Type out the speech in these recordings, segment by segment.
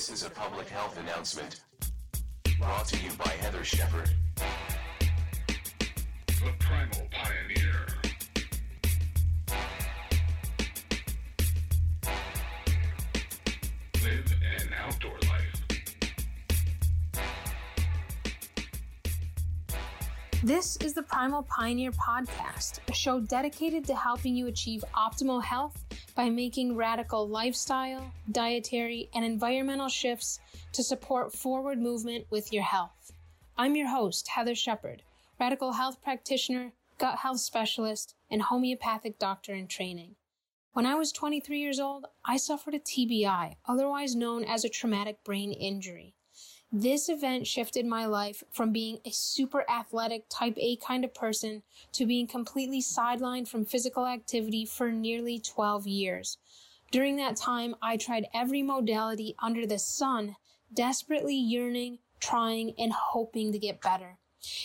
This is a public health announcement. Brought to you by Heathar Shepard. The Primal Pioneer. Live an outdoor life. This is the Primal Pioneer Podcast, a show dedicated to helping you achieve optimal health by making radical lifestyle, dietary, and environmental shifts to support forward movement with your health. I'm your host, Heathar Shepard, radical health practitioner, gut health specialist, and homeopathic doctor in training. When I was 23 years old, I suffered a TBI, otherwise known as a traumatic brain injury. This event shifted my life from being a super athletic type A kind of person to being completely sidelined from physical activity for nearly 12 years. During that time, I tried every modality under the sun, desperately yearning, trying, and hoping to get better.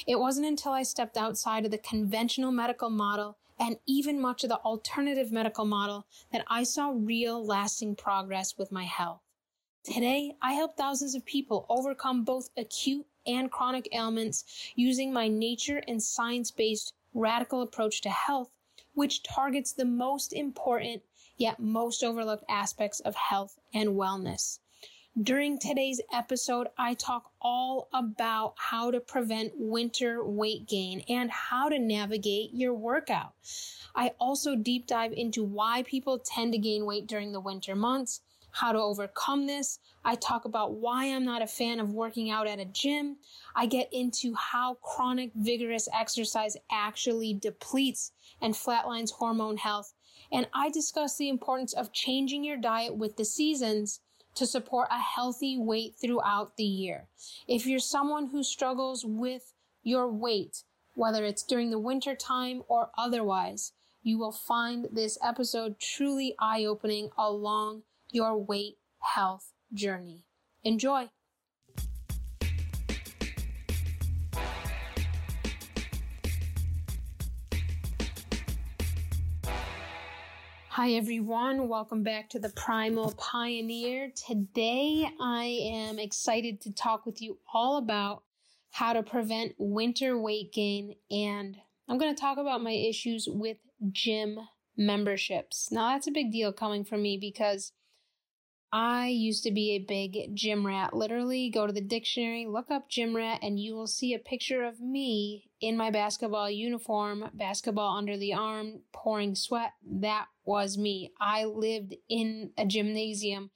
It wasn't until I stepped outside of the conventional medical model and even much of the alternative medical model that I saw real lasting progress with my health. Today, I help thousands of people overcome both acute and chronic ailments using my nature and science based radical approach to health, which targets the most important yet most overlooked aspects of health and wellness. During today's episode, I talk all about how to prevent winter weight gain and how to navigate your workout. I also deep dive into why people tend to gain weight during the winter months, how to overcome this. I talk about why I'm not a fan of working out at a gym. I get into how chronic vigorous exercise actually depletes and flatlines hormone health. And I discuss the importance of changing your diet with the seasons to support a healthy weight throughout the year. If you're someone who struggles with your weight, whether it's during the winter time or otherwise, you will find this episode truly eye opening along your weight health journey. Enjoy. Hi everyone, welcome back to the Primal Pioneer. Today I am excited to talk with you all about how to prevent winter weight gain and I'm going to talk about my issues with gym memberships. Now that's a big deal coming from me because I used to be a big gym rat. Literally, go to the dictionary, look up gym rat, and you will see a picture of me in my basketball uniform, basketball under the arm, pouring sweat. That was me. I lived in a gymnasium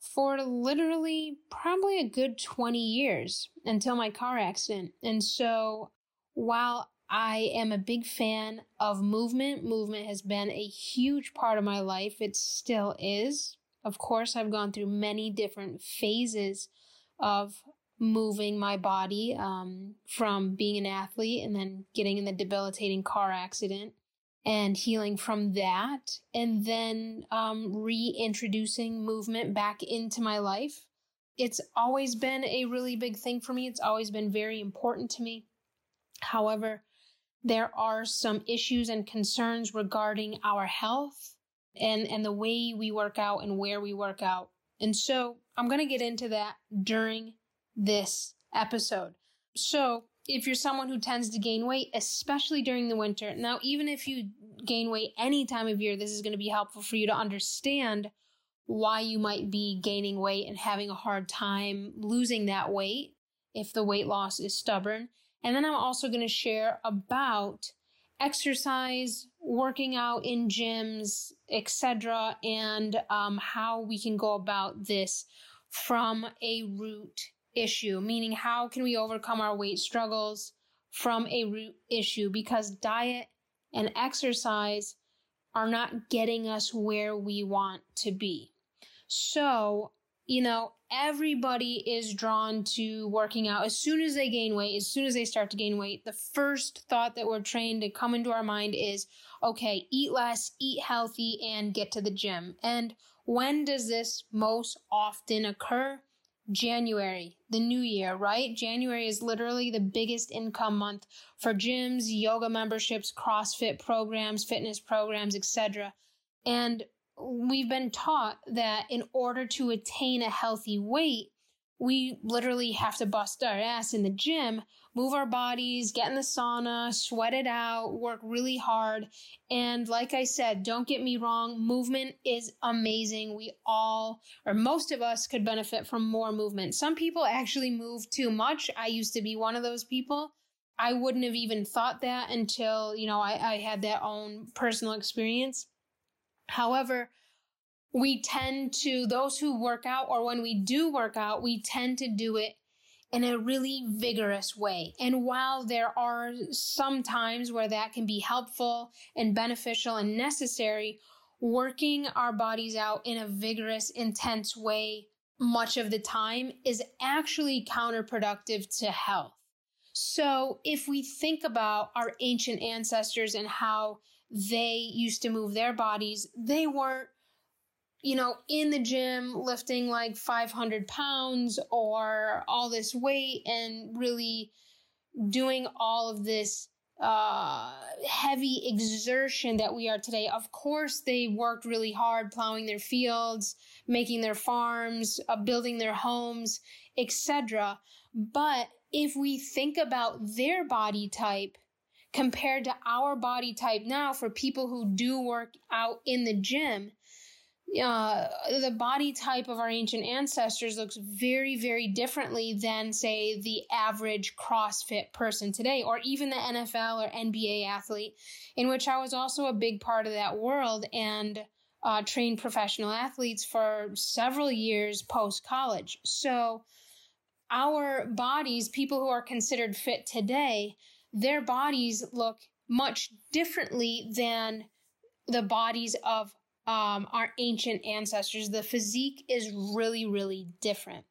for literally probably a good 20 years until my car accident. And so while I am a big fan of movement, movement has been a huge part of my life. It still is of course, I've gone through many different phases of moving my body um, from being an athlete and then getting in the debilitating car accident and healing from that, and then um, reintroducing movement back into my life. It's always been a really big thing for me. It's always been very important to me. However, there are some issues and concerns regarding our health and, and the way we work out and where we work out. And so I'm going to get into that during this episode. So if you're someone who tends to gain weight, especially during the winter, now, even if you gain weight any time of year, this is going to be helpful for you to understand why you might be gaining weight and having a hard time losing that weight if the weight loss is stubborn. And then I'm also going to share about exercise, working out in gyms, etc., and um, how we can go about this from a root issue, meaning how can we overcome our weight struggles from a root issue because diet and exercise are not getting us where we want to be. So, you know, everybody is drawn to working out as soon as they gain weight, as soon as they start to gain weight. The first thought that we're trained to come into our mind is, okay, eat less, eat healthy, and get to the gym. And when does this most often occur? January, the new year, right? January is literally the biggest income month for gyms, yoga memberships, CrossFit programs, fitness programs, etc. And we've been taught that in order to attain a healthy weight, we literally have to bust our ass in the gym, move our bodies, get in the sauna, sweat it out, work really hard. And like I said, don't get me wrong, movement is amazing. We all, or most of us, could benefit from more movement. Some people actually move too much. I used to be one of those people. I wouldn't have even thought that until, you know, I, I had that own personal experience. However, we tend to, those who work out or when we do work out, we tend to do it in a really vigorous way. And while there are some times where that can be helpful and beneficial and necessary, working our bodies out in a vigorous, intense way much of the time is actually counterproductive to health. So if we think about our ancient ancestors and how they used to move their bodies, they weren't you know, in the gym lifting like 500 pounds or all this weight and really doing all of this uh, heavy exertion that we are today. Of course, they worked really hard plowing their fields, making their farms, uh, building their homes, etc. But if we think about their body type compared to our body type now for people who do work out in the gym, uh, the body type of our ancient ancestors looks very, very differently than, say, the average CrossFit person today, or even the NFL or NBA athlete, in which I was also a big part of that world and uh, trained professional athletes for several years post college. So, our bodies, people who are considered fit today, their bodies look much differently than the bodies of um, our ancient ancestors. The physique is really, really different.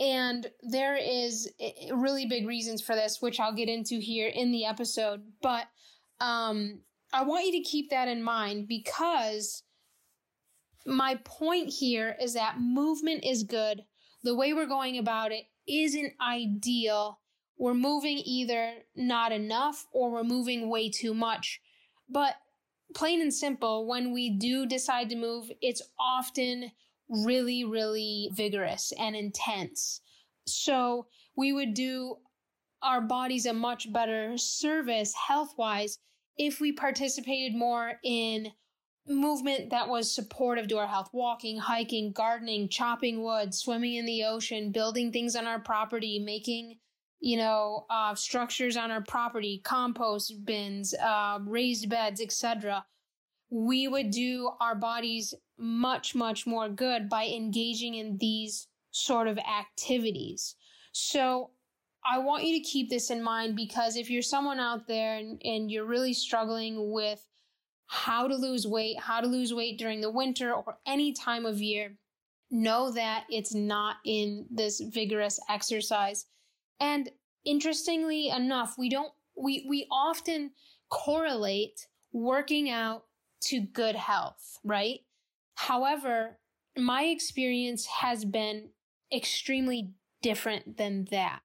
And there is really big reasons for this, which I'll get into here in the episode. But um, I want you to keep that in mind because my point here is that movement is good. The way we're going about it isn't ideal. We're moving either not enough or we're moving way too much. But plain and simple, when we do decide to move, it's often really, really vigorous and intense. So we would do our bodies a much better service health wise if we participated more in movement that was supportive to our health walking hiking gardening chopping wood swimming in the ocean building things on our property making you know, uh, structures on our property, compost bins, uh, raised beds, etc. We would do our bodies much, much more good by engaging in these sort of activities. So I want you to keep this in mind because if you're someone out there and, and you're really struggling with how to lose weight, how to lose weight during the winter or any time of year, know that it's not in this vigorous exercise and interestingly enough, we don't, we, we often correlate working out to good health, right? However, my experience has been extremely different than that.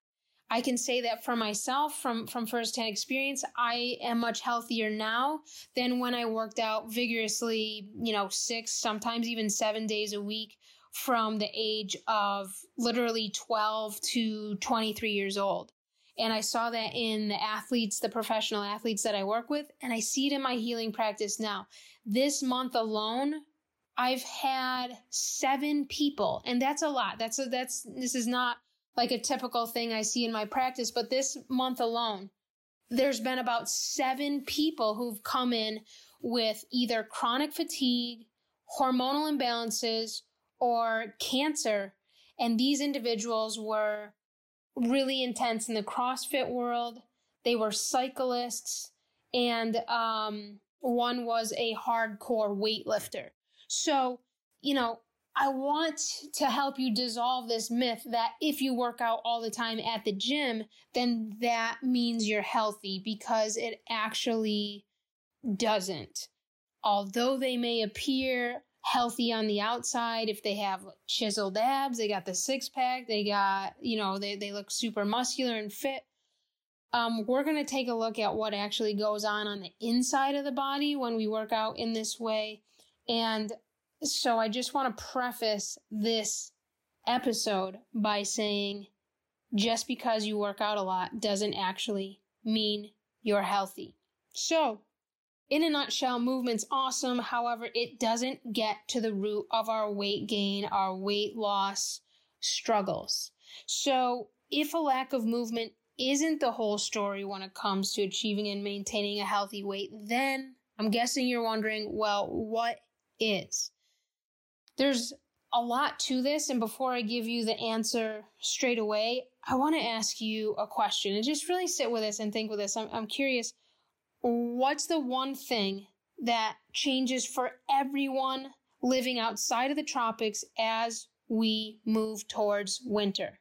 I can say that for myself from, from firsthand experience, I am much healthier now than when I worked out vigorously, you know, six, sometimes even seven days a week from the age of literally 12 to 23 years old. And I saw that in the athletes, the professional athletes that I work with, and I see it in my healing practice now. This month alone, I've had seven people, and that's a lot. That's a, that's, this is not like a typical thing I see in my practice, but this month alone, there's been about seven people who've come in with either chronic fatigue, hormonal imbalances, or cancer. And these individuals were really intense in the CrossFit world. They were cyclists, and um, one was a hardcore weightlifter. So, you know, I want to help you dissolve this myth that if you work out all the time at the gym, then that means you're healthy because it actually doesn't. Although they may appear healthy on the outside. If they have chiseled abs, they got the six pack, they got, you know, they, they look super muscular and fit. Um, we're going to take a look at what actually goes on on the inside of the body when we work out in this way. And So I just want to preface this episode by saying just because you work out a lot doesn't actually mean you're healthy. So, in a nutshell, movement's awesome. However, it doesn't get to the root of our weight gain, our weight loss struggles. So, if a lack of movement isn't the whole story when it comes to achieving and maintaining a healthy weight, then I'm guessing you're wondering, well, what is? There's a lot to this, and before I give you the answer straight away, I want to ask you a question and just really sit with this and think with this. I'm, I'm curious, what's the one thing that changes for everyone living outside of the tropics as we move towards winter?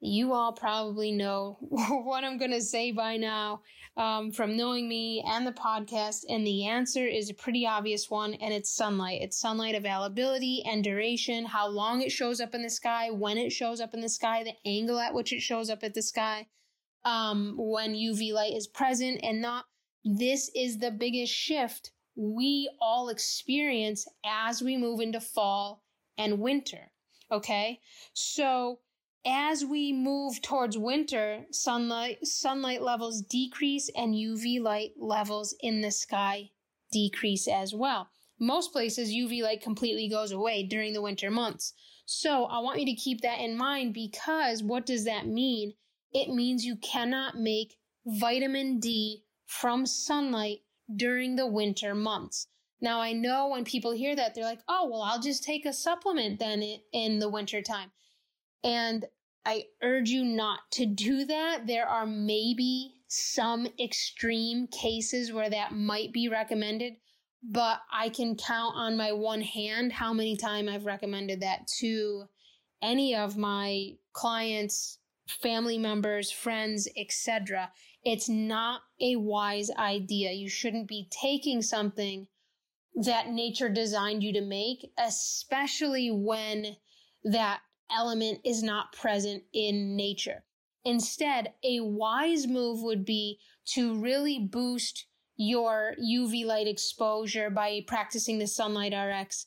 You all probably know what I'm going to say by now um, from knowing me and the podcast. And the answer is a pretty obvious one, and it's sunlight. It's sunlight availability and duration, how long it shows up in the sky, when it shows up in the sky, the angle at which it shows up at the sky, um, when UV light is present and not. This is the biggest shift we all experience as we move into fall and winter. Okay. So as we move towards winter, sunlight sunlight levels decrease and UV light levels in the sky decrease as well. Most places UV light completely goes away during the winter months. So, I want you to keep that in mind because what does that mean? It means you cannot make vitamin D from sunlight during the winter months. Now, I know when people hear that, they're like, oh, well, I'll just take a supplement then in the winter time. And I urge you not to do that. There are maybe some extreme cases where that might be recommended, but I can count on my one hand how many times I've recommended that to any of my clients, family members, friends, etc. It's not a wise idea. You shouldn't be taking something that nature designed you to make, especially when that element is not present in nature. Instead, a wise move would be to really boost your UV light exposure by practicing the Sunlight RX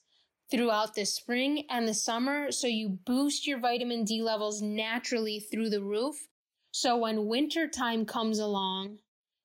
throughout the spring and the summer. So you boost your vitamin D levels naturally through the roof. So when winter time comes along,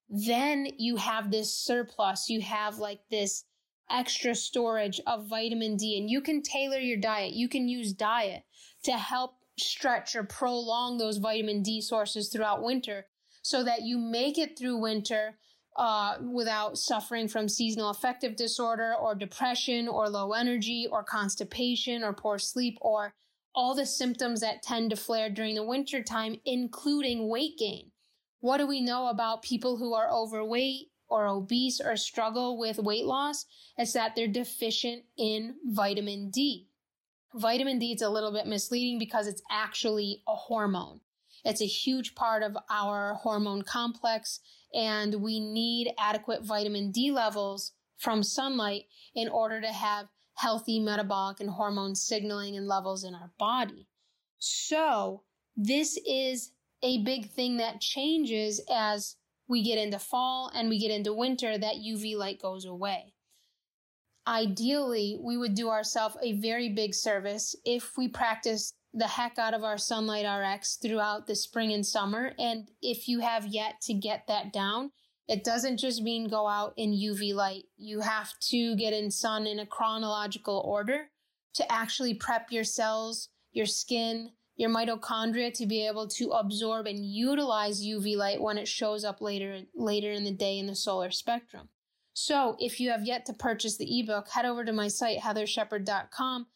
then you have this surplus. You have like this extra storage of vitamin D and you can tailor your diet. You can use diet to help stretch or prolong those vitamin D sources throughout winter so that you make it through winter uh, without suffering from seasonal affective disorder or depression or low energy or constipation or poor sleep or all the symptoms that tend to flare during the winter time, including weight gain. What do we know about people who are overweight or obese or struggle with weight loss? It's that they're deficient in vitamin D. Vitamin D is a little bit misleading because it's actually a hormone. It's a huge part of our hormone complex, and we need adequate vitamin D levels from sunlight in order to have healthy metabolic and hormone signaling and levels in our body. So, this is a big thing that changes as we get into fall and we get into winter, that UV light goes away ideally we would do ourselves a very big service if we practice the heck out of our sunlight rx throughout the spring and summer. And if you have yet to get that down it doesn't just mean go out in uv light. You have to get in sun in a chronological order to actually prep your cells your skin your mitochondria to be able to absorb and utilize uv light when it shows up later later in the day in the solar spectrum. So if you have yet to purchase the ebook, head over to my site, heatharshepard.com,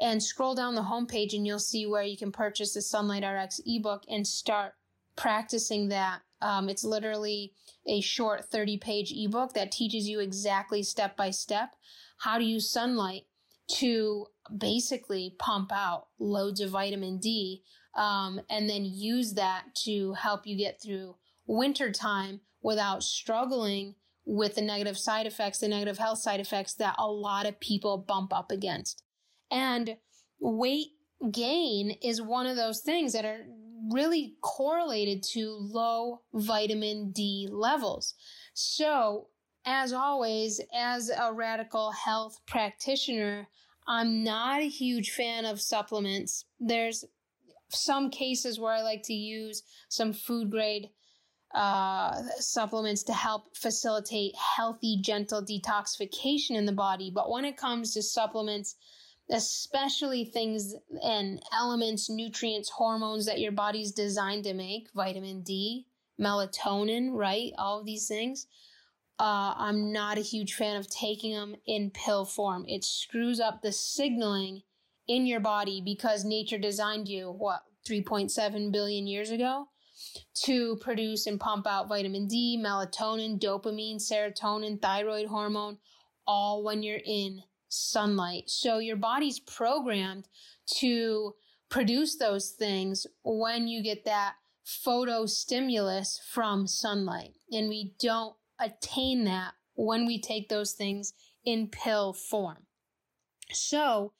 and scroll down the homepage and you'll see where you can purchase the Sunlight RX ebook and start practicing that. Um, it's literally a short 30 page ebook that teaches you exactly step by step how to use sunlight to basically pump out loads of vitamin D um, and then use that to help you get through winter time without struggling with the negative side effects, the negative health side effects that a lot of people bump up against. And weight gain is one of those things that are really correlated to low vitamin D levels. So as always, as a radical health practitioner, I'm not a huge fan of supplements. There's some cases where I like to use some food grade uh, supplements to help facilitate healthy, gentle detoxification in the body. But when it comes to supplements, especially things and elements, nutrients, hormones that your body's designed to make, vitamin D, melatonin, right? All of these things. Uh, I'm not a huge fan of taking them in pill form. It screws up the signaling in your body because nature designed you, what, 3.7 billion years ago? to produce and pump out vitamin D, melatonin, dopamine, serotonin, thyroid hormone, all when you're in sunlight. So your body's programmed to produce those things when you get that photo stimulus from sunlight. And we don't attain that when we take those things in pill form. So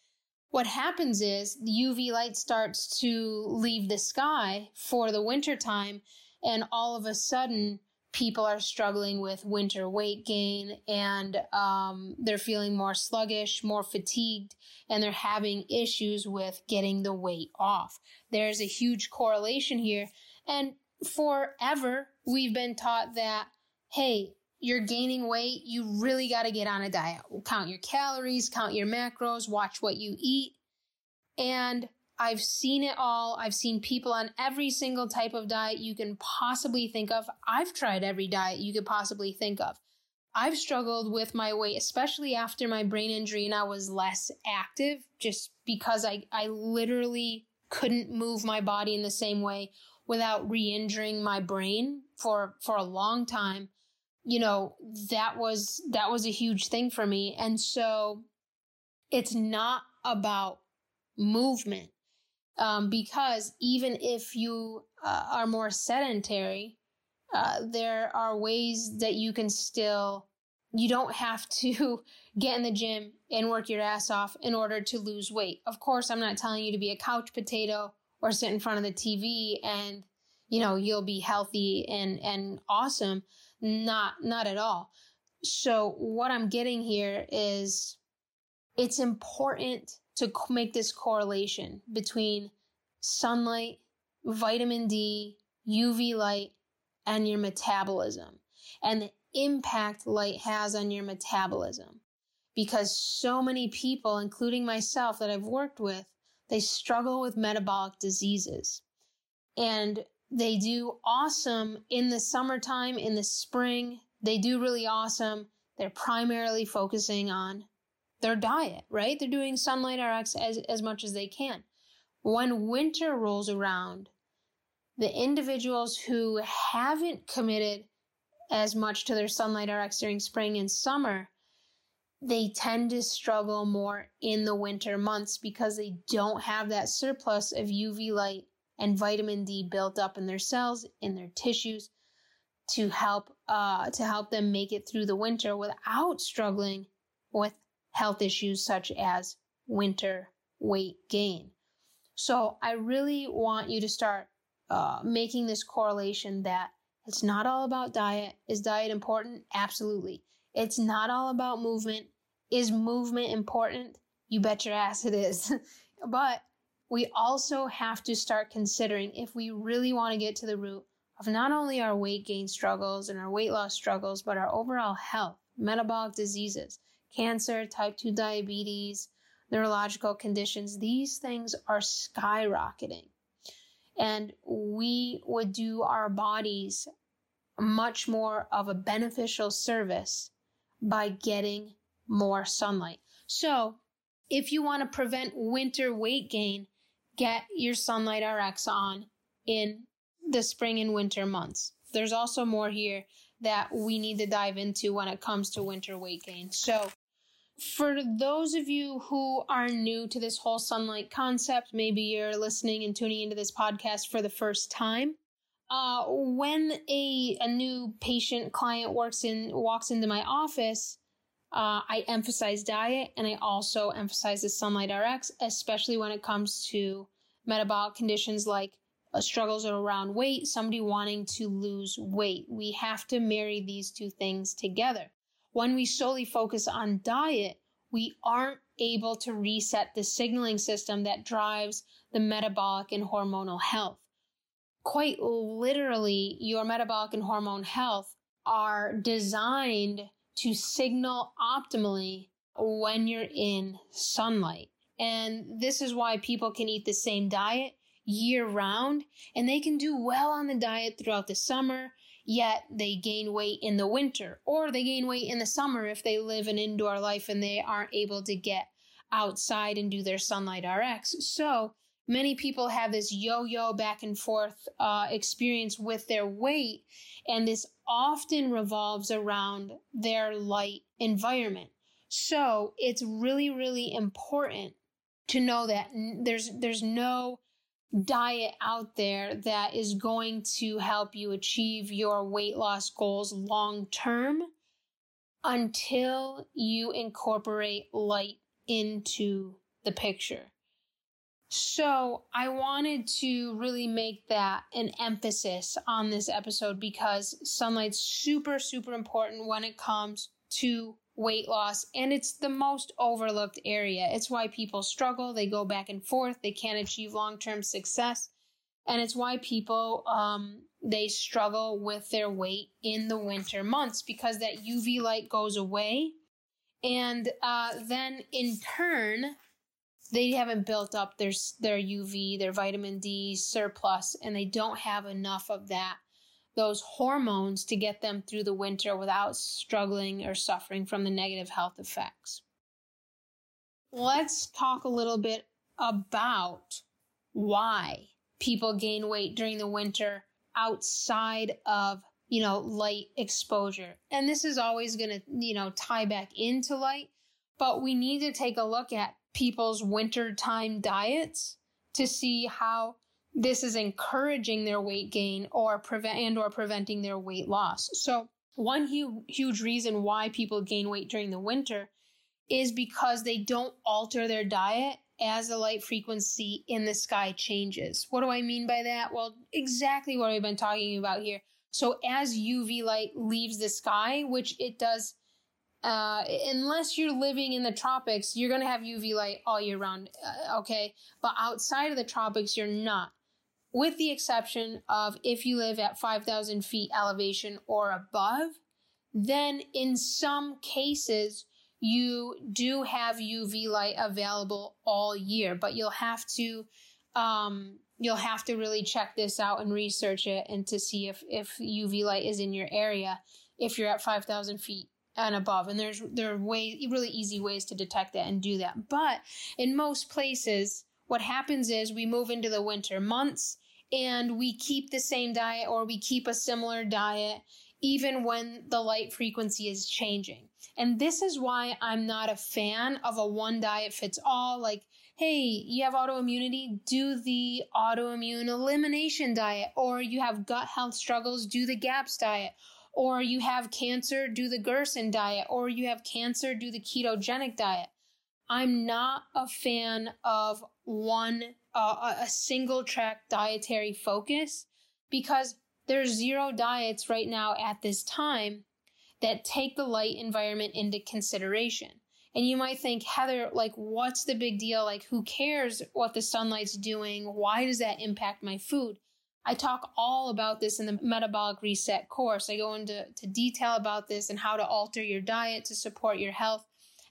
what happens is the UV light starts to leave the sky for the winter time and all of a sudden people are struggling with winter weight gain and um, they're feeling more sluggish, more fatigued, and they're having issues with getting the weight off. There's a huge correlation here. And forever, we've been taught that, hey, you're gaining weight, you really got to get on a diet. Count your calories, count your macros, watch what you eat. And I've seen it all. I've seen people on every single type of diet you can possibly think of. I've tried every diet you could possibly think of. I've struggled with my weight, especially after my brain injury and I was less active just because I, I literally couldn't move my body in the same way without re-injuring my brain for, for a long time. You know, that was, that was a huge thing for me. And so it's not about movement um, because even if you uh, are more sedentary, uh, there are ways that you can still, you don't have to get in the gym and work your ass off in order to lose weight. Of course, I'm not telling you to be a couch potato or sit in front of the TV and, you know, you'll be healthy and, and awesome. Not, not at all. So what I'm getting here is it's important to make this correlation between sunlight, vitamin D, UV light, and your metabolism and the impact light has on your metabolism. Because so many people, including myself that I've worked with, they struggle with metabolic diseases. And they do awesome in the summertime, in the spring. They do really awesome. They're primarily focusing on their diet, right? They're doing sunlight RX as, as much as they can. When winter rolls around, the individuals who haven't committed as much to their sunlight RX during spring and summer, they tend to struggle more in the winter months because they don't have that surplus of UV light and vitamin D built up in their cells, in their tissues to help uh, to help them make it through the winter without struggling with health issues such as winter weight gain. So I really want you to start uh, making this correlation that it's not all about diet. Is diet important? Absolutely. It's not all about movement. Is movement important? You bet your ass it is. but we also have to start considering if we really want to get to the root of not only our weight gain struggles and our weight loss struggles, but our overall health, metabolic diseases cancer, type 2 diabetes, neurological conditions, these things are skyrocketing. And we would do our bodies much more of a beneficial service by getting more sunlight. So, if you want to prevent winter weight gain, get your Sunlight RX on in the spring and winter months. There's also more here that we need to dive into when it comes to winter weight gain. So, for those of you who are new to this whole sunlight concept, maybe you're listening and tuning into this podcast for the first time. Uh, when a, a new patient client works in walks into my office, uh, I emphasize diet and I also emphasize the sunlight RX, especially when it comes to metabolic conditions like uh, struggles around weight, somebody wanting to lose weight. We have to marry these two things together. When we solely focus on diet, we aren't able to reset the signaling system that drives the metabolic and hormonal health. Quite literally, your metabolic and hormone health are designed to signal optimally when you're in sunlight. And this is why people can eat the same diet year round and they can do well on the diet throughout the summer, yet they gain weight in the winter or they gain weight in the summer if they live an indoor life and they aren't able to get outside and do their sunlight RX. So many people have this yo yo back and forth uh, experience with their weight, and this often revolves around their light environment. So it's really, really important to know that there's there's no diet out there that is going to help you achieve your weight loss goals long term until you incorporate light into the picture. So I wanted to really make that an emphasis on this episode because sunlight's super, super important when it comes to weight loss and it's the most overlooked area. It's why people struggle. They go back and forth. They can't achieve long-term success. And it's why people, um, they struggle with their weight in the winter months because that UV light goes away and uh, then in turn they haven't built up their their UV, their vitamin D surplus, and they don't have enough of that those hormones to get them through the winter without struggling or suffering from the negative health effects. Let's talk a little bit about why people gain weight during the winter outside of you know, light exposure. And this is always going to, you know, tie back into light, but we need to take a look at people's wintertime diets to see how this is encouraging their weight gain or prevent and or preventing their weight loss. So one huge, huge reason why people gain weight during the winter is because they don't alter their diet as the light frequency in the sky changes. What do I mean by that? Well, exactly what we've been talking about here. So as UV light leaves the sky, which it does, uh, unless you're living in the tropics, you're going to have UV light all year round. Uh, okay. But outside of the tropics, you're not. With the exception of if you live at 5,000 feet elevation or above, then in some cases, you do have UV light available all year, but you'll have to um, you'll have to really check this out and research it and to see if, if UV light is in your area if you're at 5,000 feet and above. And there's, there are way, really easy ways to detect that and do that. But in most places, what happens is we move into the winter months and we keep the same diet or we keep a similar diet even when the light frequency is changing. And this is why I'm not a fan of a one diet fits all. Like hey, you have autoimmunity, do the autoimmune elimination diet, or you have gut health struggles, do the GAPS diet, or you have cancer, do the Gerson diet, or you have cancer, do the ketogenic diet. I'm not a fan of one, uh, a single track dietary focus because there's zero diets right now at this time that take the light environment into consideration. And you might think, Heathar, like, what's the big deal? Like, who cares what the sunlight's doing? Why does that impact my food? I talk all about this in the metabolic reset course. I go into to detail about this and how to alter your diet to support your health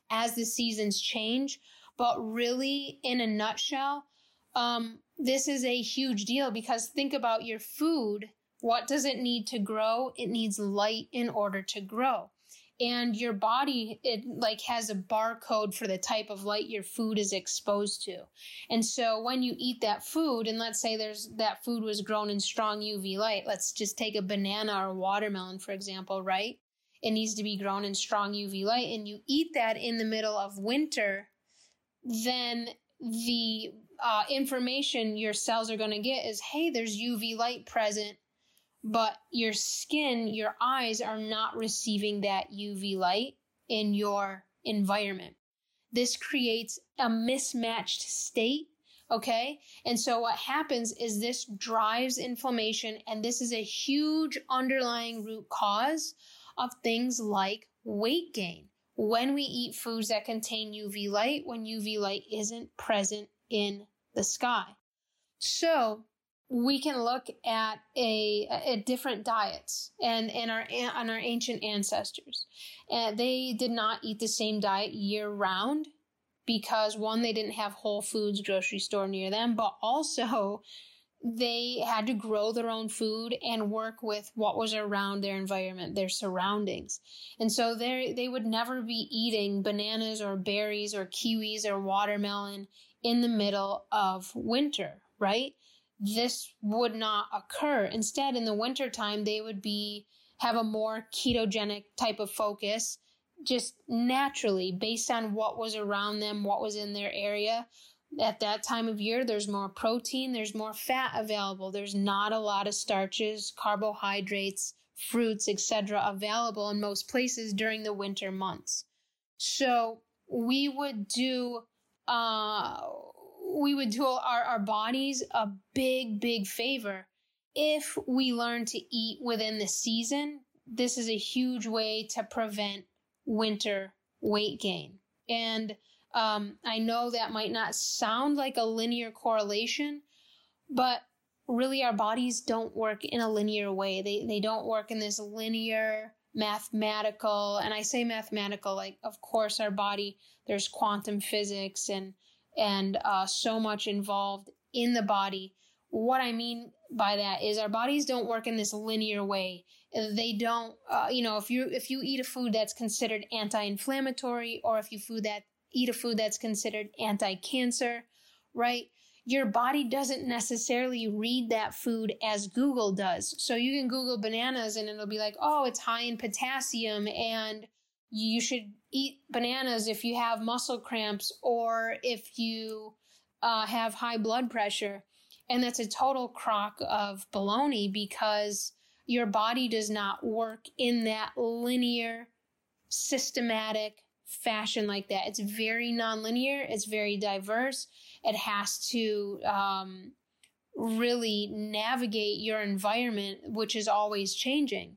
as the seasons change. But really, in a nutshell, um, this is a huge deal because think about your food. What does it need to grow? It needs light in order to grow and your body it like has a barcode for the type of light your food is exposed to and so when you eat that food and let's say there's that food was grown in strong uv light let's just take a banana or watermelon for example right it needs to be grown in strong uv light and you eat that in the middle of winter then the uh, information your cells are going to get is hey there's uv light present but your skin, your eyes are not receiving that UV light in your environment. This creates a mismatched state. Okay. And so what happens is this drives inflammation and this is a huge underlying root cause of things like weight gain when we eat foods that contain UV light when UV light isn't present in the sky. So we can look at a, a different diets and, and our on our ancient ancestors. And they did not eat the same diet year round because one, they didn't have Whole Foods grocery store near them, but also they had to grow their own food and work with what was around their environment, their surroundings. And so they they would never be eating bananas or berries or kiwis or watermelon in the middle of winter, right? This would not occur. Instead, in the wintertime, they would be have a more ketogenic type of focus just naturally based on what was around them, what was in their area at that time of year, there's more protein, there's more fat available. There's not a lot of starches, carbohydrates, fruits, etc. available in most places during the winter months. So we would do uh, we would do our, our bodies a big, big favor if we learn to eat within the season. This is a huge way to prevent winter weight gain. And um, I know that might not sound like a linear correlation, but really our bodies don't work in a linear way. They, they don't work in this linear mathematical, and I say mathematical, like of course our body, there's quantum physics and, and, uh, so much involved in the body. What I mean by that is our bodies don't work in this linear way. They don't, uh, you know, if you if you eat a food that's considered anti-inflammatory, or if you food that eat a food that's considered anti cancer, right? Your body doesn't necessarily read that food as Google does. So you can Google bananas and it'll be like, oh, it's high in potassium and you should eat bananas if you have muscle cramps or if you uh, have high blood pressure. And that's a total crock of baloney because your body does not work in that linear, systematic fashion like that. It's very nonlinear. It's very diverse. It has to um, really navigate your environment, which is always changing.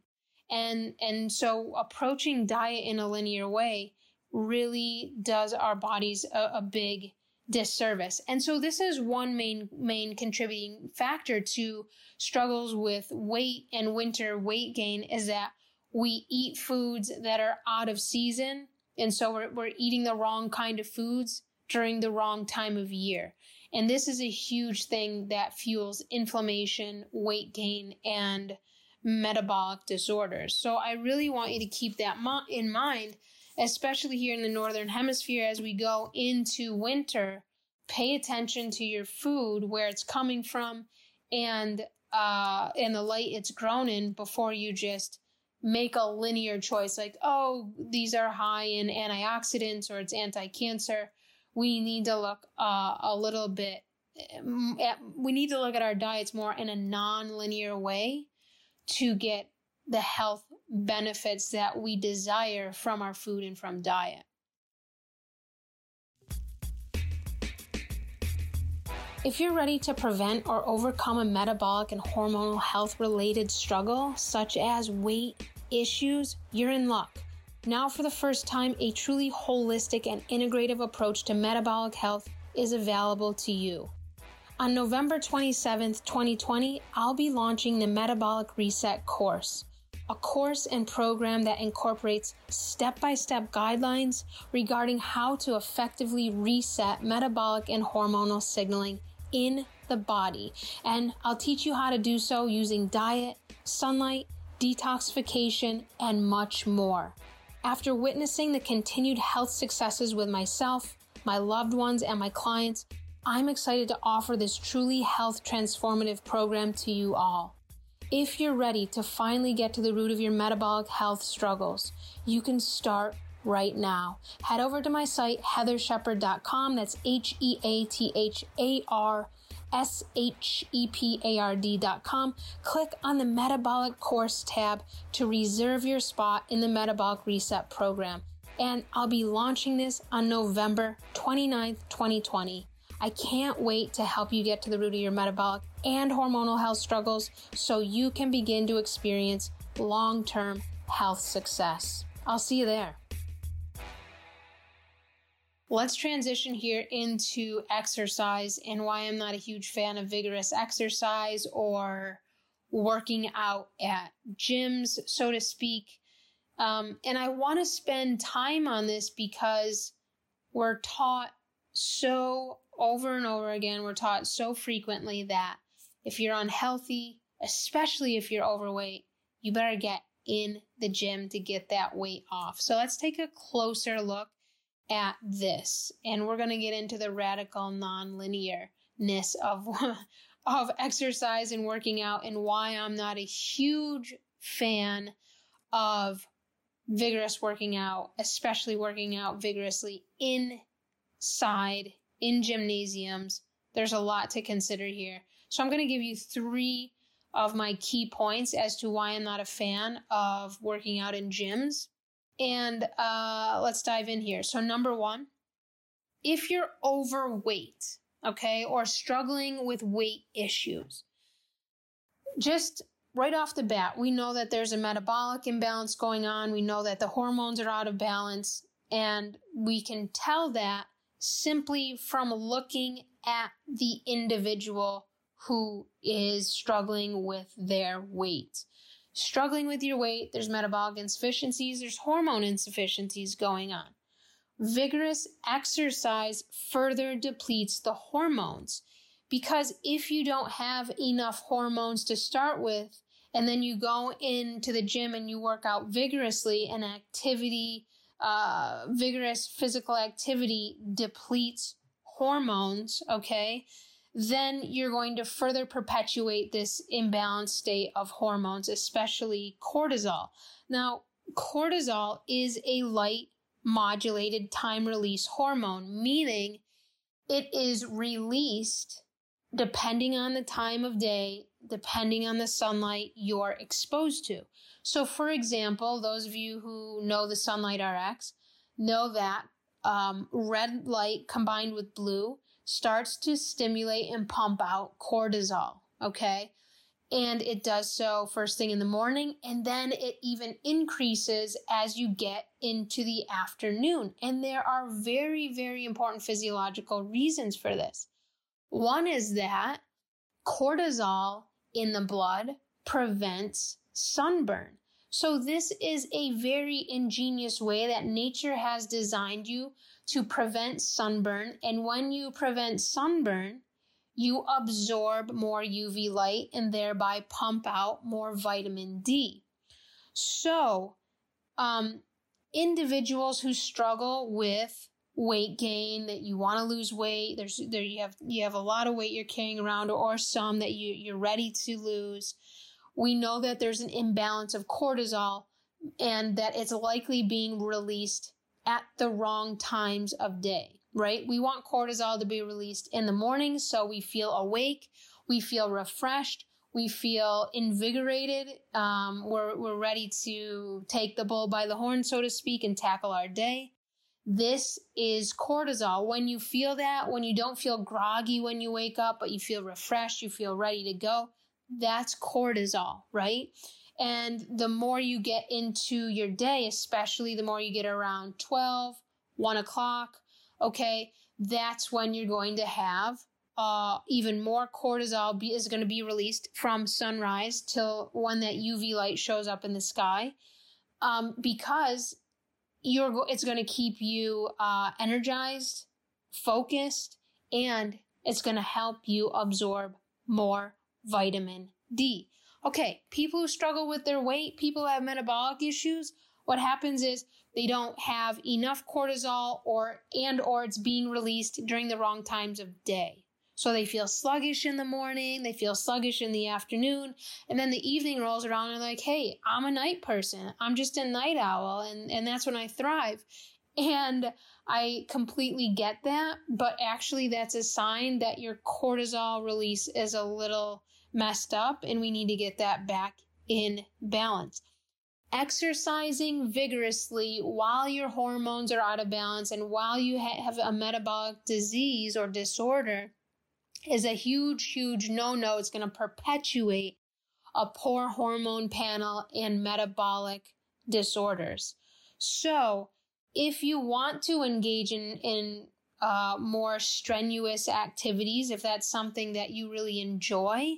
And and so approaching diet in a linear way really does our bodies a, a big disservice. And so this is one main main contributing factor to struggles with weight and winter weight gain is that we eat foods that are out of season and so we're, we're eating the wrong kind of foods during the wrong time of year. And this is a huge thing that fuels inflammation, weight gain, and metabolic disorders. So I really want you to keep that in mind, especially here in the Northern Hemisphere as we go into winter. Pay attention to your food, where it's coming from, and uh, and the light it's grown in before you just make a linear choice like, oh, these are high in antioxidants or it's anti cancer. We need to look uh, a little bit, mm, at, we need to look at our diets more in a non linear way to get the health benefits that we desire from our food and from diet. If you're ready to prevent or overcome a metabolic and hormonal health related struggle, such as weight, issues, you're in luck. Now, for the first time, a truly holistic and integrative approach to metabolic health is available to you. On November 27th, 2020, I'll be launching the Metabolic Reset course, a course and program that incorporates step by step guidelines regarding how to effectively reset metabolic and hormonal signaling in the body. And I'll teach you how to do so using diet, sunlight, detoxification, and much more. After witnessing the continued health successes with myself, my loved ones, and my clients, I'm excited to offer this truly health transformative program to you all. If you're ready to finally get to the root of your metabolic health struggles, you can start right now. Head over to my site, heatharshepard.com. That's H E A T H A R shepard.com. Click on the Metabolic Course tab to reserve your spot in the Metabolic Reset program. And I'll be launching this on November 29th, 2020. I can't wait to help you get to the root of your metabolic and hormonal health struggles so you can begin to experience long term health success. I'll see you there. Let's transition here into exercise and why I'm not a huge fan of vigorous exercise or working out at gyms, so to speak. Um, and I want to spend time on this because we're taught so over and over again, we're taught so frequently that if you're unhealthy, especially if you're overweight, you better get in the gym to get that weight off. So let's take a closer look at this. And we're going to get into the radical non-linearness of of exercise and working out and why I'm not a huge fan of vigorous working out, especially working out vigorously inside in gymnasiums. There's a lot to consider here. So I'm going to give you three of my key points as to why I'm not a fan of working out in gyms. And uh, let's dive in here. So, number one, if you're overweight, okay, or struggling with weight issues, just right off the bat, we know that there's a metabolic imbalance going on. We know that the hormones are out of balance. And we can tell that simply from looking at the individual who is struggling with their weight. Struggling with your weight, there's metabolic insufficiencies, there's hormone insufficiencies going on. Vigorous exercise further depletes the hormones because if you don't have enough hormones to start with, and then you go into the gym and you work out vigorously, and activity, uh, vigorous physical activity depletes hormones, okay? Then you're going to further perpetuate this imbalanced state of hormones, especially cortisol. Now, cortisol is a light modulated time release hormone, meaning it is released depending on the time of day, depending on the sunlight you're exposed to. So, for example, those of you who know the Sunlight RX know that um, red light combined with blue starts to stimulate and pump out cortisol. Okay. And it does so first thing in the morning. And then it even increases as you get into the afternoon. And there are very, very important physiological reasons for this. One is that cortisol in the blood prevents sunburn. So this is a very ingenious way that nature has designed you to prevent sunburn. And when you prevent sunburn, you absorb more UV light and thereby pump out more vitamin D. So, um, individuals who struggle with weight gain that you want to lose weight there's there you have you have a lot of weight you're carrying around or some that you you're ready to lose we know that there's an imbalance of cortisol and that it's likely being released at the wrong times of day, right? We want cortisol to be released in the morning so we feel awake, we feel refreshed, we feel invigorated, um, we're, we're ready to take the bull by the horn, so to speak, and tackle our day. This is cortisol. When you feel that, when you don't feel groggy when you wake up, but you feel refreshed, you feel ready to go, that's cortisol, right? And the more you get into your day, especially the more you get around 12, 1 o'clock, okay, that's when you're going to have uh, even more cortisol be, is going to be released from sunrise till when that UV light shows up in the sky, um, because you're it's going to keep you uh, energized, focused, and it's going to help you absorb more vitamin D. Okay, people who struggle with their weight, people who have metabolic issues, what happens is they don't have enough cortisol or and or it's being released during the wrong times of day. So they feel sluggish in the morning, they feel sluggish in the afternoon, and then the evening rolls around and they're like, hey, I'm a night person. I'm just a night owl, and, and that's when I thrive. And I completely get that, but actually that's a sign that your cortisol release is a little messed up and we need to get that back in balance. Exercising vigorously while your hormones are out of balance and while you ha- have a metabolic disease or disorder is a huge, huge no no. It's going to perpetuate a poor hormone panel and metabolic disorders. So, if you want to engage in, in uh, more strenuous activities, if that's something that you really enjoy,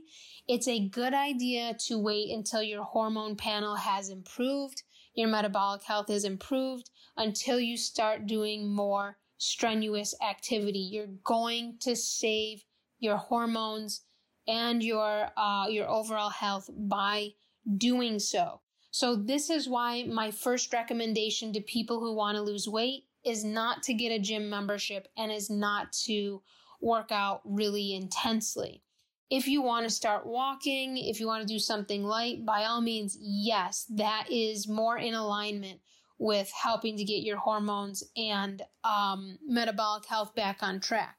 it's a good idea to wait until your hormone panel has improved, your metabolic health is improved, until you start doing more strenuous activity. You're going to save your hormones and your uh, your overall health by doing so. So this is why my first recommendation to people who want to lose weight is not to get a gym membership and is not to work out really intensely. If you want to start walking, if you want to do something light, by all means, yes, that is more in alignment with helping to get your hormones and um, metabolic health back on track.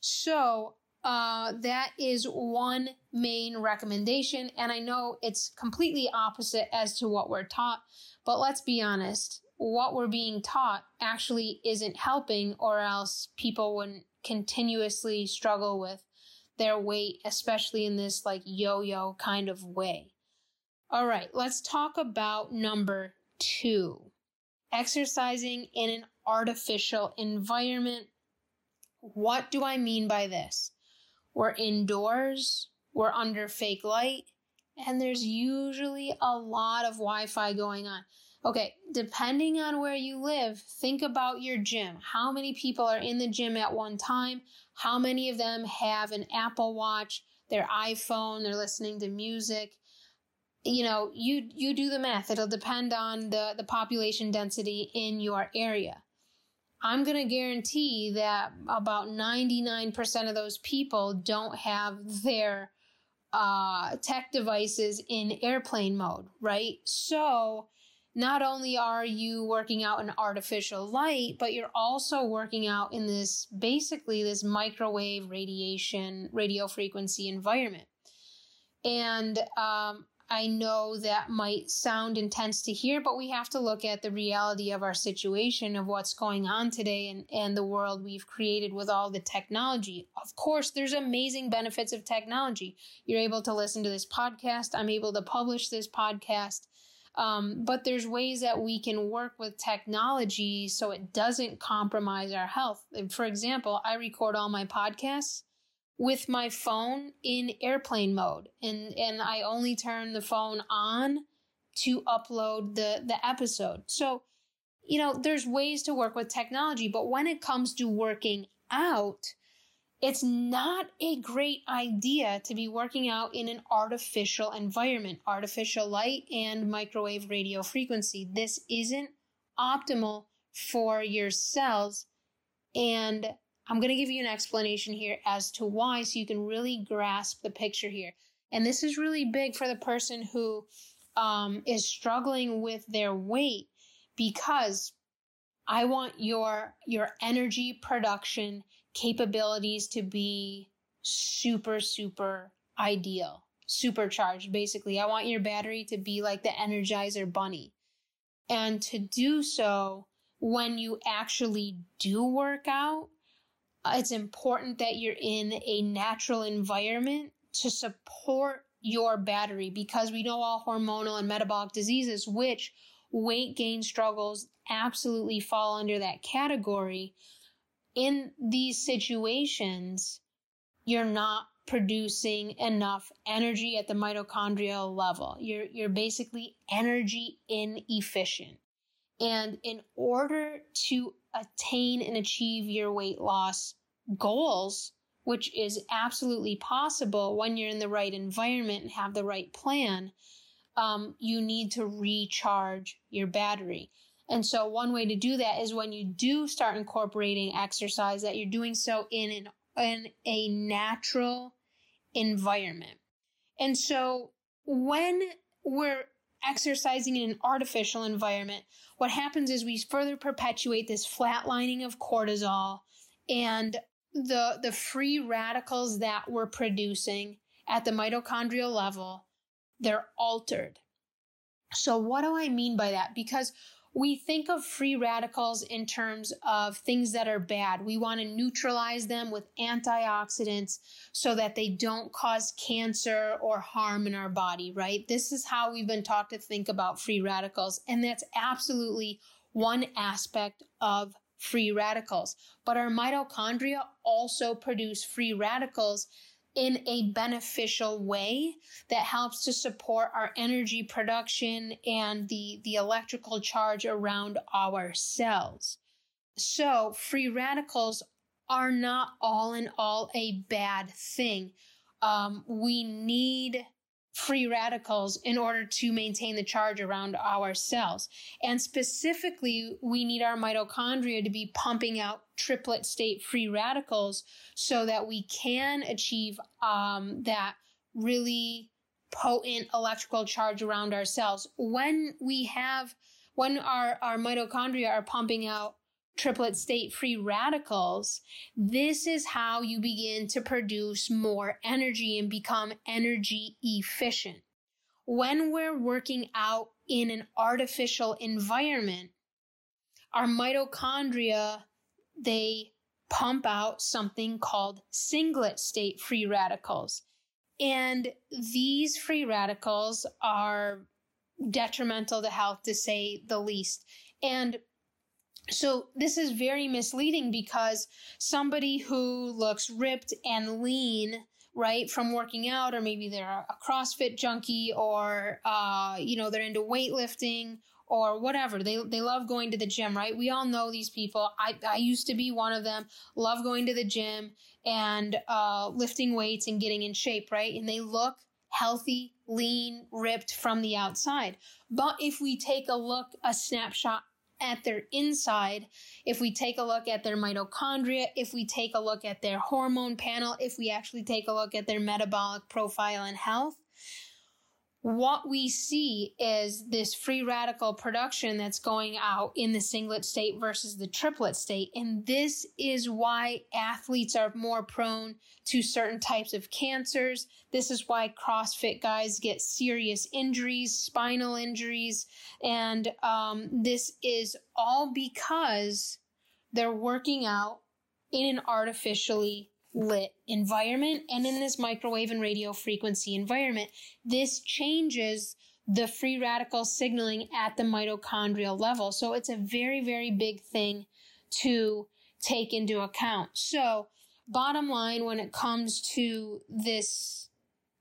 So, uh, that is one main recommendation. And I know it's completely opposite as to what we're taught, but let's be honest. What we're being taught actually isn't helping, or else people wouldn't continuously struggle with their weight, especially in this like yo yo kind of way. All right, let's talk about number two exercising in an artificial environment. What do I mean by this? We're indoors, we're under fake light, and there's usually a lot of Wi Fi going on. Okay, depending on where you live, think about your gym. How many people are in the gym at one time? How many of them have an Apple Watch, their iPhone, they're listening to music? You know, you you do the math. It'll depend on the the population density in your area. I'm going to guarantee that about 99% of those people don't have their uh, tech devices in airplane mode, right? So, not only are you working out in artificial light, but you're also working out in this basically this microwave radiation, radio frequency environment. And um, I know that might sound intense to hear, but we have to look at the reality of our situation, of what's going on today and, and the world we've created with all the technology. Of course, there's amazing benefits of technology. You're able to listen to this podcast. I'm able to publish this podcast. Um, but there's ways that we can work with technology so it doesn't compromise our health. For example, I record all my podcasts with my phone in airplane mode and and I only turn the phone on to upload the the episode. So, you know, there's ways to work with technology, but when it comes to working out, it's not a great idea to be working out in an artificial environment, artificial light and microwave radio frequency. This isn't optimal for your cells and I'm going to give you an explanation here as to why so you can really grasp the picture here. And this is really big for the person who um, is struggling with their weight because I want your your energy production capabilities to be super super ideal, supercharged basically. I want your battery to be like the energizer bunny. And to do so when you actually do work out, it's important that you're in a natural environment to support your battery because we know all hormonal and metabolic diseases, which weight gain struggles absolutely fall under that category. In these situations, you're not producing enough energy at the mitochondrial level. You're, you're basically energy inefficient. And in order to attain and achieve your weight loss goals, which is absolutely possible when you're in the right environment and have the right plan, um, you need to recharge your battery. And so, one way to do that is when you do start incorporating exercise, that you're doing so in an in a natural environment. And so, when we're exercising in an artificial environment, what happens is we further perpetuate this flatlining of cortisol and the the free radicals that we're producing at the mitochondrial level they're altered so what do i mean by that because we think of free radicals in terms of things that are bad. We want to neutralize them with antioxidants so that they don't cause cancer or harm in our body, right? This is how we've been taught to think about free radicals. And that's absolutely one aspect of free radicals. But our mitochondria also produce free radicals in a beneficial way that helps to support our energy production and the, the electrical charge around our cells. So free radicals are not all in all a bad thing. Um, we need free radicals in order to maintain the charge around our cells. And specifically, we need our mitochondria to be pumping out triplet state free radicals so that we can achieve um, that really potent electrical charge around our cells. When we have, when our, our mitochondria are pumping out triplet state free radicals, this is how you begin to produce more energy and become energy efficient. When we're working out in an artificial environment, our mitochondria, they pump out something called singlet state free radicals. And these free radicals are detrimental to health to say the least. And so this is very misleading because somebody who looks ripped and lean, right, from working out, or maybe they're a CrossFit junkie, or uh, you know they're into weightlifting or whatever. They they love going to the gym, right? We all know these people. I I used to be one of them. Love going to the gym and uh, lifting weights and getting in shape, right? And they look healthy, lean, ripped from the outside. But if we take a look, a snapshot at their inside, if we take a look at their mitochondria, if we take a look at their hormone panel, if we actually take a look at their metabolic profile and health, what we see is this free radical production that's going out in the singlet state versus the triplet state. And this is why athletes are more prone to certain types of cancers. This is why CrossFit guys get serious injuries, spinal injuries. And um, this is all because they're working out in an artificially lit environment and in this microwave and radio frequency environment. This changes the free radical signaling at the mitochondrial level. So it's a very, very big thing to take into account. So bottom line, when it comes to this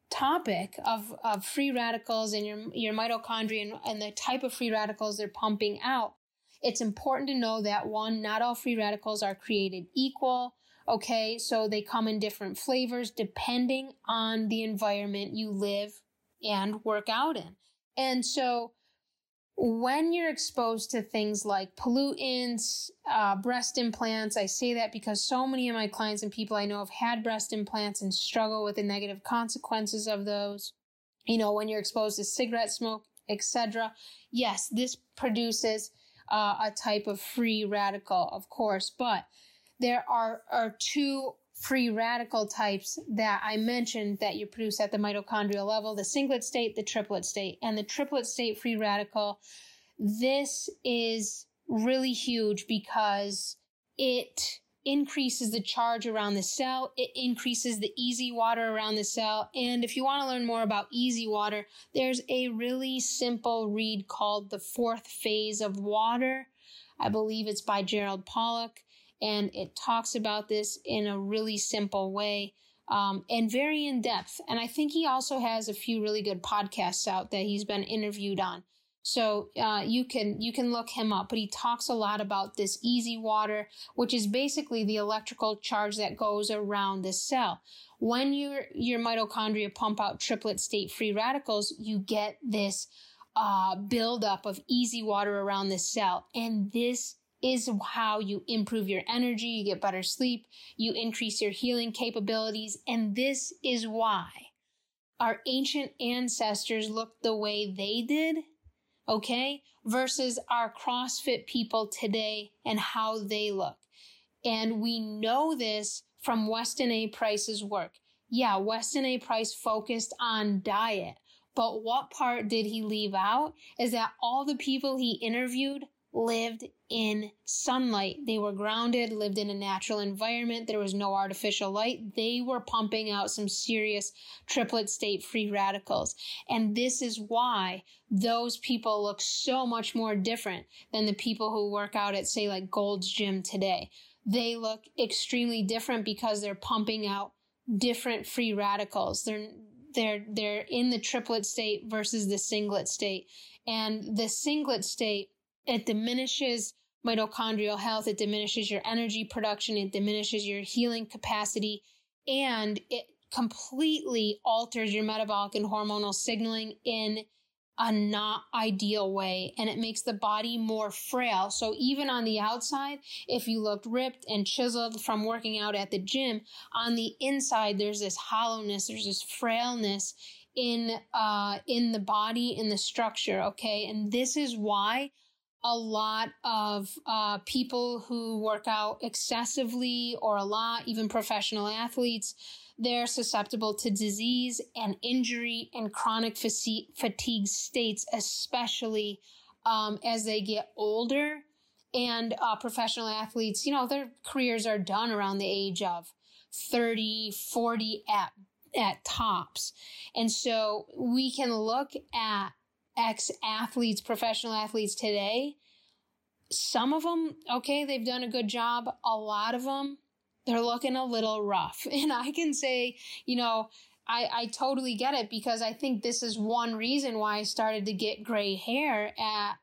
topic of, of free radicals and your, your mitochondria and, and the type of free radicals they're pumping out, it's important to know that one, not all free radicals are created equal. Okay, so they come in different flavors depending on the environment you live and work out in. And so when you're exposed to things like pollutants, uh, breast implants, I say that because so many of my clients and people I know have had breast implants and struggle with the negative consequences of those. You know, when you're exposed to cigarette smoke, etc. Yes, this produces uh, a type of free radical, of course, but there are, are two free radical types that I mentioned that you produce at the mitochondrial level the singlet state, the triplet state. And the triplet state free radical, this is really huge because it increases the charge around the cell. It increases the easy water around the cell. And if you want to learn more about easy water, there's a really simple read called The Fourth Phase of Water. I believe it's by Gerald Pollack and it talks about this in a really simple way um, and very in depth. And I think he also has a few really good podcasts out that he's been interviewed on. So uh, you can you can look him up, but he talks a lot about this easy water, which is basically the electrical charge that goes around the cell. When your your mitochondria pump out triplet state free radicals, you get this uh, buildup of easy water around the cell, and this is how you improve your energy, you get better sleep, you increase your healing capabilities, and this is why our ancient ancestors looked the way they did, okay, versus our CrossFit people today and how they look. And we know this from Weston A. Price's work. Yeah, Weston A. Price focused on diet, but what part did he leave out is that all the people he interviewed lived in sunlight. They were grounded, lived in a natural environment. There was no artificial light. They were pumping out some serious triplet state free radicals. And this is why those people look so much more different than the people who work out at, say, like Gold's Gym today. They look extremely different because they're pumping out different free radicals. They're, they're, they're in the triplet state versus the singlet state. And the singlet state it diminishes mitochondrial health. It diminishes your energy production. It diminishes your healing capacity and it completely alters your metabolic and hormonal signaling in a not ideal way and it makes the body more frail. So even on the outside, if you looked ripped and chiseled from working out at the gym, on the inside there's this hollowness, there's this frailness in uh in the body in the structure, okay? And this is why a lot of uh, people who work out excessively or a lot, even professional athletes, they're susceptible to disease and injury and chronic fatigue states, especially um, as they get older. And uh, professional athletes, you know, their careers are done around the age of 30, 40 at, at tops. And so we can look at ex athletes, professional athletes today, some of them, okay, they've done a good job. A lot of them, they're looking a little rough. And I can say, you know, I, I totally get it because I think this is one reason why I started to get gray hair at,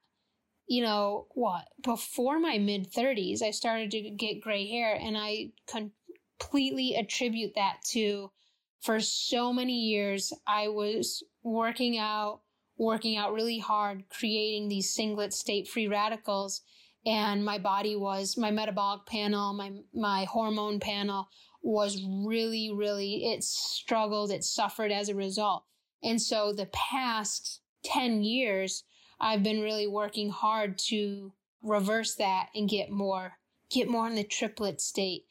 you know, what, before my mid 30s, I started to get gray hair and I completely attribute that to for so many years, I was working out working out really hard, creating these singlet state free radicals. And my body was, my metabolic panel, my, my hormone panel was really, really, it struggled, it suffered as a result. And so the past 10 years, I've been really working hard to reverse that and get more, get more in the triplet state.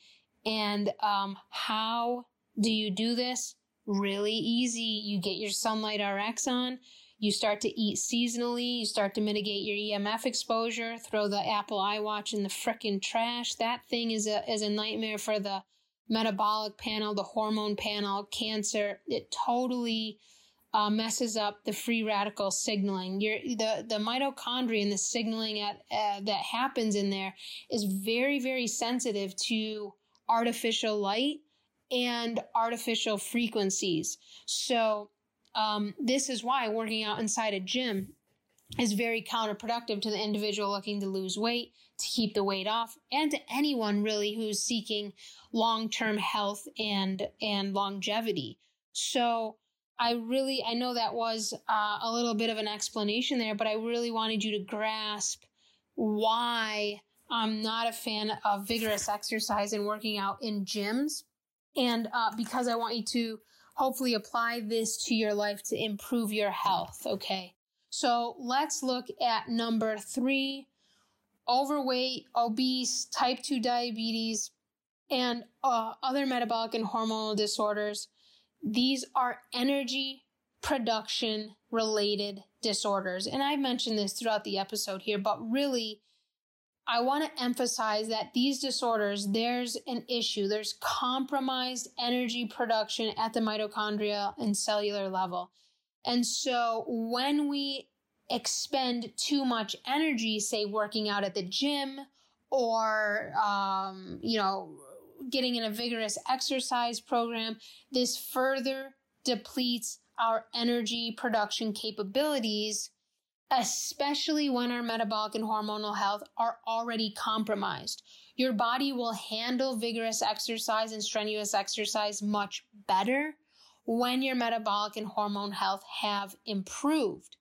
And, um, how do you do this? Really easy. You get your sunlight RX on you start to eat seasonally. You start to mitigate your EMF exposure. Throw the Apple iWatch in the frickin' trash. That thing is a is a nightmare for the metabolic panel, the hormone panel, cancer. It totally uh, messes up the free radical signaling. Your the the mitochondria and the signaling at uh, that happens in there is very very sensitive to artificial light and artificial frequencies. So um, this is why working out inside a gym is very counterproductive to the individual looking to lose weight, to keep the weight off, and to anyone really who's seeking long-term health and and longevity. So I really I know that was uh, a little bit of an explanation there, but I really wanted you to grasp why I'm not a fan of vigorous exercise and working out in gyms, and uh, because I want you to hopefully apply this to your life to improve your health. Okay. So let's look at number three overweight, obese, type 2 diabetes, and uh, other metabolic and hormonal disorders. These are energy production related disorders. And I've mentioned this throughout the episode here, but really, I want to emphasize that these disorders, there's an issue. There's compromised energy production at the mitochondria and cellular level. And so when we expend too much energy, say working out at the gym or, um, you know, getting in a vigorous exercise program, this further depletes our energy production capabilities especially when our metabolic and hormonal health are already compromised. Your body will handle vigorous exercise and strenuous exercise much better when your metabolic and hormone health have improved.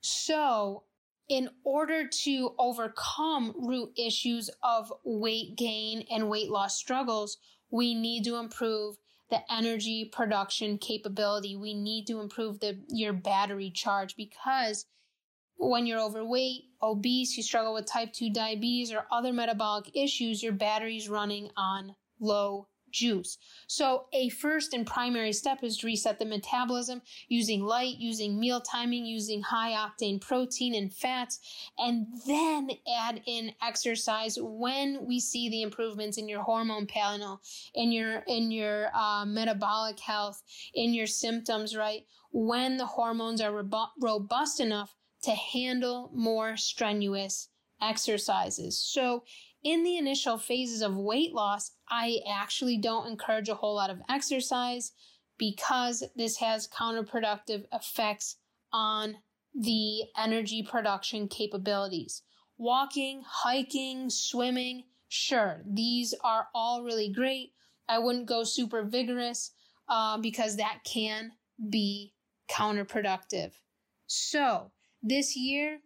So, in order to overcome root issues of weight gain and weight loss struggles, we need to improve the energy production capability. We need to improve the, your battery charge because when you're overweight, obese, you struggle with type 2 diabetes or other metabolic issues, your battery's running on low juice. So, a first and primary step is to reset the metabolism using light, using meal timing, using high octane protein and fats, and then add in exercise when we see the improvements in your hormone panel, in your in your uh, metabolic health, in your symptoms. Right when the hormones are robust enough to handle more strenuous exercises. So in the initial phases of weight loss, I actually don't encourage a whole lot of exercise because this has counterproductive effects on the energy production capabilities. Walking, hiking, swimming, sure, these are all really great. I wouldn't go super vigorous uh, because that can be counterproductive. So, this year,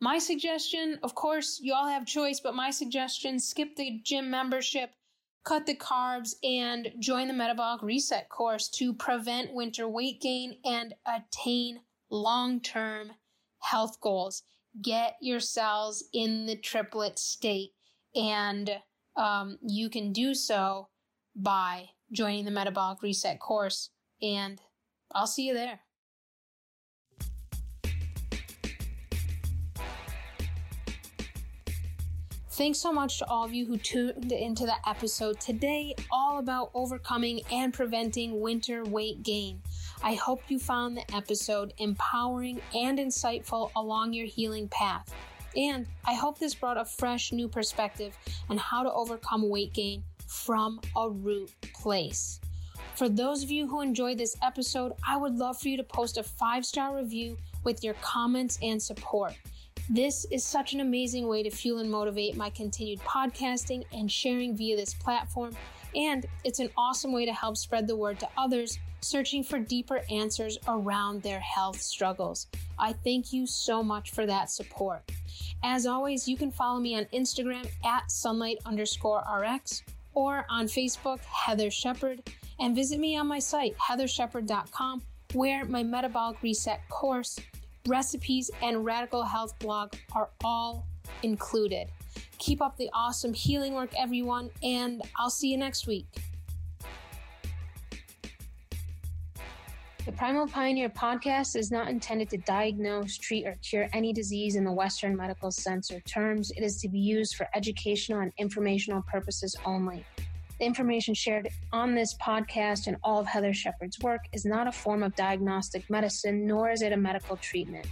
my suggestion, of course, you all have choice, but my suggestion skip the gym membership, cut the carbs, and join the metabolic reset course to prevent winter weight gain and attain long term health goals. Get your cells in the triplet state, and um, you can do so by joining the metabolic reset course. And I'll see you there. Thanks so much to all of you who tuned into the episode today, all about overcoming and preventing winter weight gain. I hope you found the episode empowering and insightful along your healing path. And I hope this brought a fresh new perspective on how to overcome weight gain from a root place. For those of you who enjoyed this episode, I would love for you to post a five star review with your comments and support. This is such an amazing way to fuel and motivate my continued podcasting and sharing via this platform, and it's an awesome way to help spread the word to others searching for deeper answers around their health struggles. I thank you so much for that support. As always, you can follow me on Instagram at sunlight underscore rx or on Facebook, Heathar Shepard, and visit me on my site, heatharshepard.com, where my metabolic reset course recipes, and radical health blog are all included. Keep up the awesome healing work, everyone, and I'll see you next week. The Primal Pioneer podcast is not intended to diagnose, treat, or cure any disease in the Western medical sense or terms. It is to be used for educational and informational purposes only. The information shared on this podcast and all of Heathar Shepard's work is not a form of diagnostic medicine, nor is it a medical treatment.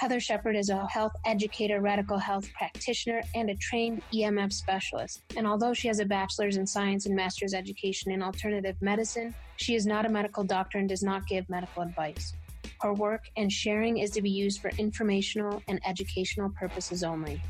Heathar Shepard is a health educator, radical health practitioner, and a trained EMF specialist. And although she has a bachelor's in science and master's education in alternative medicine, she is not a medical doctor and does not give medical advice. Her work and sharing is to be used for informational and educational purposes only.